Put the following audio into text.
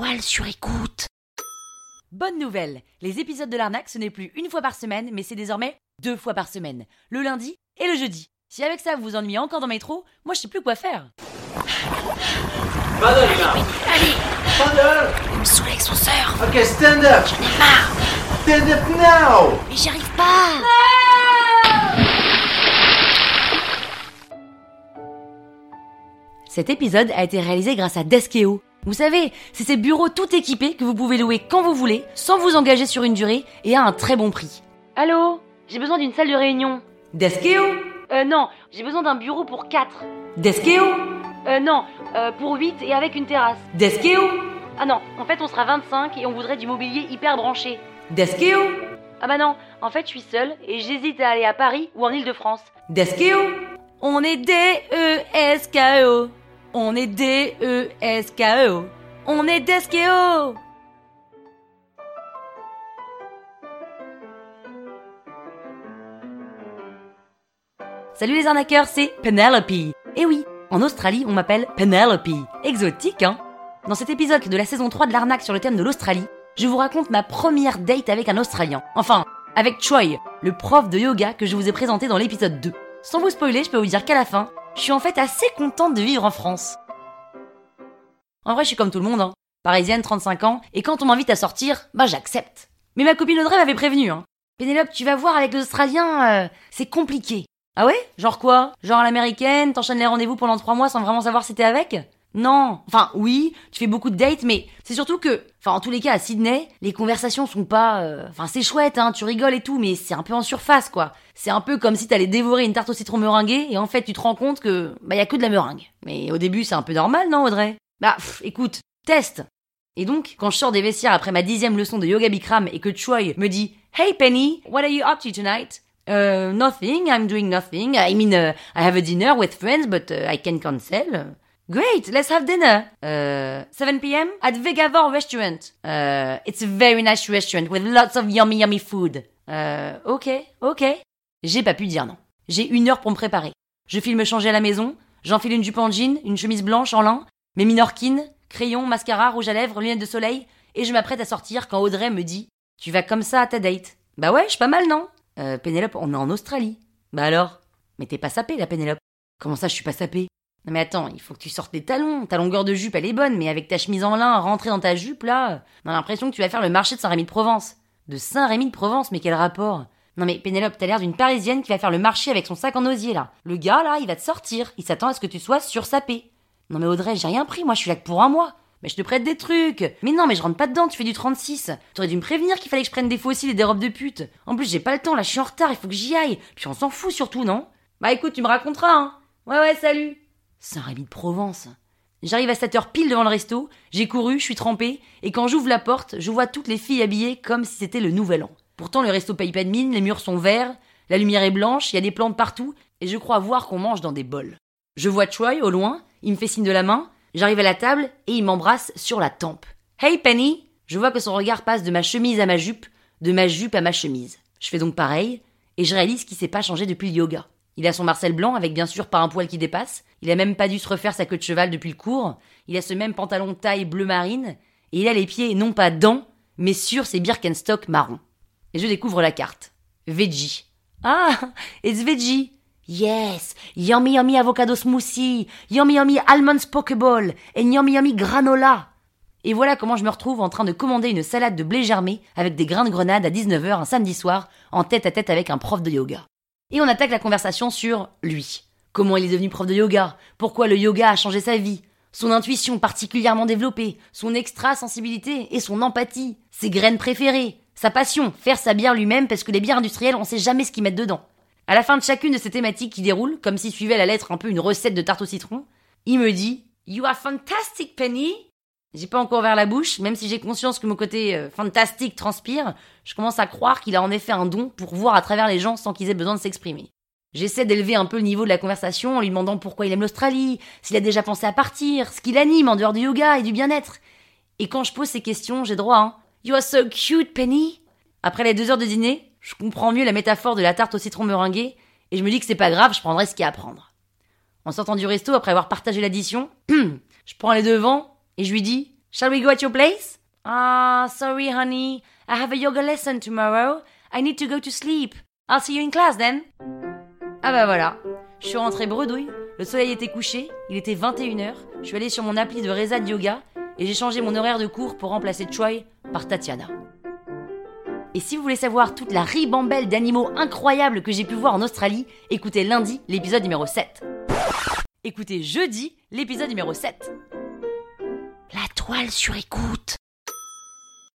étoiles sur écoute. Bonne nouvelle, les épisodes de l'arnaque, ce n'est plus une fois par semaine, mais c'est désormais deux fois par semaine, le lundi et le jeudi. Si avec ça vous vous ennuyez encore dans le métro, moi je sais plus quoi faire. Paddle. Allez, Paddle. il me saoule avec son. Okay, stand up. J'en ai marre, Stand up now. mais j'y arrive pas. Cet épisode a été réalisé grâce à Deskeo. Vous savez, c'est ces bureaux tout équipés que vous pouvez louer quand vous voulez, sans vous engager sur une durée et à un très bon prix. Allô? J'ai besoin d'une salle de réunion. Deskeo Euh non, j'ai besoin d'un bureau pour 4. Deskeo Euh non, euh, pour 8 et avec une terrasse. Deskeo Ah non, en fait on sera 25 et on voudrait du mobilier hyper branché. Deskeo Ah bah non, en fait je suis seule et j'hésite à aller à Paris ou en Ile-de-France. Deskeo On est D-E-S-K-E-O On est D-E-S-K-E-O On est Deskeo Salut les arnaqueurs, c'est Penelope. Et oui, en Australie, on m'appelle Penelope. Exotique, hein? Dans cet épisode de la saison 3 de l'arnaque sur le thème de l'Australie, je vous raconte ma première date avec un Australien. Enfin, avec Choi, le prof de yoga que je vous ai présenté dans l'épisode 2. Sans vous spoiler, je peux vous dire qu'à la fin, je suis en fait assez contente de vivre en France. En vrai, je suis comme tout le monde, hein. Parisienne, 35 ans, et quand on m'invite à sortir, bah j'accepte. Mais ma copine Audrey m'avait prévenu, hein. Pénélope, tu vas voir avec les Australiens, euh, c'est compliqué. Ah ouais? Genre quoi? Genre à l'américaine, t'enchaînes les rendez-vous pendant trois mois sans vraiment savoir si t'es avec? Non. Enfin, oui, tu fais beaucoup de dates, mais c'est surtout que, enfin, en tous les cas, à Sydney, les conversations sont pas, euh, enfin, c'est chouette, hein, tu rigoles et tout, mais c'est un peu en surface, quoi. C'est un peu comme si t'allais dévorer une tarte au citron meringuée et en fait, tu te rends compte que, bah, y a que de la meringue. Mais au début, c'est un peu normal, non, Audrey? Bah, écoute, teste. Et donc, quand je sors des vestiaires après ma dixième leçon de yoga Bikram et que Choi me dit Hey Penny, what are you up to tonight? Uh, nothing, I'm doing nothing. I mean, uh, I have a dinner with friends, but uh, I can cancel. Great, let's have dinner. Uh, 7 p.m. at Vegavor restaurant. Uh, it's a very nice restaurant with lots of yummy yummy food. Uh, ok, ok. J'ai pas pu dire non. J'ai une heure pour me préparer. Je file me changer à la maison, j'enfile une jupe en jean, une chemise blanche en lin, mes minorquines, crayon, mascara, rouge à lèvres, lunettes de soleil, et je m'apprête à sortir quand Audrey me dit Tu vas comme ça à ta date Bah ouais, je suis pas mal, non? Euh, Pénélope, on est en Australie. Bah alors? Mais t'es pas sapée, la Pénélope. Comment ça, je suis pas sapée? Non mais attends, il faut que tu sortes des talons. Ta longueur de jupe, elle est bonne, mais avec ta chemise en lin rentrée dans ta jupe, là, on a l'impression que tu vas faire le marché de Saint-Rémy-de-Provence. De Saint-Rémy-de-Provence, mais quel rapport? Non mais Pénélope, t'as l'air d'une parisienne qui va faire le marché avec son sac en osier là. Le gars là, il va te sortir. Il s'attend à ce que tu sois sursapé. Non mais Audrey, j'ai rien pris, moi je suis là que pour un mois. Mais je te prête des trucs. Mais non, mais je rentre pas dedans, tu fais du 36. T'aurais dû me prévenir qu'il fallait que je prenne des fossiles et des robes de pute. En plus, j'ai pas le temps, là, je suis en retard, il faut que j'y aille. Puis on s'en fout surtout, non? Bah écoute, tu me raconteras, hein. Ouais, ouais, salut. Saint-Rémy de Provence. J'arrive à 7 heures pile devant le resto, j'ai couru, je suis trempée, et quand j'ouvre la porte, je vois toutes les filles habillées comme si c'était le nouvel an. Pourtant, le resto paye pas de mine, les murs sont verts, la lumière est blanche, il y a des plantes partout, et je crois voir qu'on mange dans des bols. Je vois Choi au loin, il me fait signe de la main, J'arrive à la table et il m'embrasse sur la tempe. Hey Penny Je vois que son regard passe de ma chemise à ma jupe, de ma jupe à ma chemise. Je fais donc pareil et je réalise qu'il s'est pas changé depuis le yoga. Il a son Marcel blanc avec bien sûr pas un poil qui dépasse. Il a même pas dû se refaire sa queue de cheval depuis le cours. Il a ce même pantalon taille bleu marine et il a les pieds non pas dans mais sur ses Birkenstock marron. Et je découvre la carte. Veggie. Ah, it's veggie. Yes, yummy yummy avocado smoothie, yummy yummy almond pokeball et yummy yummy granola. Et voilà comment je me retrouve en train de commander une salade de blé germé avec des grains de grenade à 19h un samedi soir en tête à tête avec un prof de yoga. Et on attaque la conversation sur lui. Comment il est devenu prof de yoga. Pourquoi le yoga a changé sa vie. Son intuition particulièrement développée, son extra-sensibilité et son empathie, ses graines préférées, sa passion, faire sa bière lui-même parce que les bières industrielles on sait jamais ce qu'ils mettent dedans. À la fin de chacune de ces thématiques qui déroulent, comme s'il suivait la lettre un peu une recette de tarte au citron, il me dit You are fantastic, Penny J'ai pas encore ouvert la bouche, même si j'ai conscience que mon côté euh, fantastique transpire, je commence à croire qu'il a en effet un don pour voir à travers les gens sans qu'ils aient besoin de s'exprimer. J'essaie d'élever un peu le niveau de la conversation en lui demandant pourquoi il aime l'Australie, s'il a déjà pensé à partir, ce qui l'anime en dehors du yoga et du bien-être. Et quand je pose ces questions, j'ai droit à un You are so cute, Penny Après les deux heures de dîner, je comprends mieux la métaphore de la tarte au citron meringuée et je me dis que c'est pas grave, je prendrai ce qu'il y a à prendre. En sortant du resto, après avoir partagé l'addition, je prends les devants et je lui dis Shall we go at your place? Ah, sorry, honey. I have a yoga lesson tomorrow. I need to go to sleep. I'll see you in class then. Ah bah voilà. Je suis rentrée bredouille. Le soleil était couché. Il était 21h. Je suis allée sur mon appli de Reza de Yoga et j'ai changé mon horaire de cours pour remplacer Choi par Tatiana. Et si vous voulez savoir toute la ribambelle d'animaux incroyables que j'ai pu voir en Australie, écoutez lundi l'épisode numéro 7. Écoutez jeudi l'épisode numéro 7. La toile sur écoute.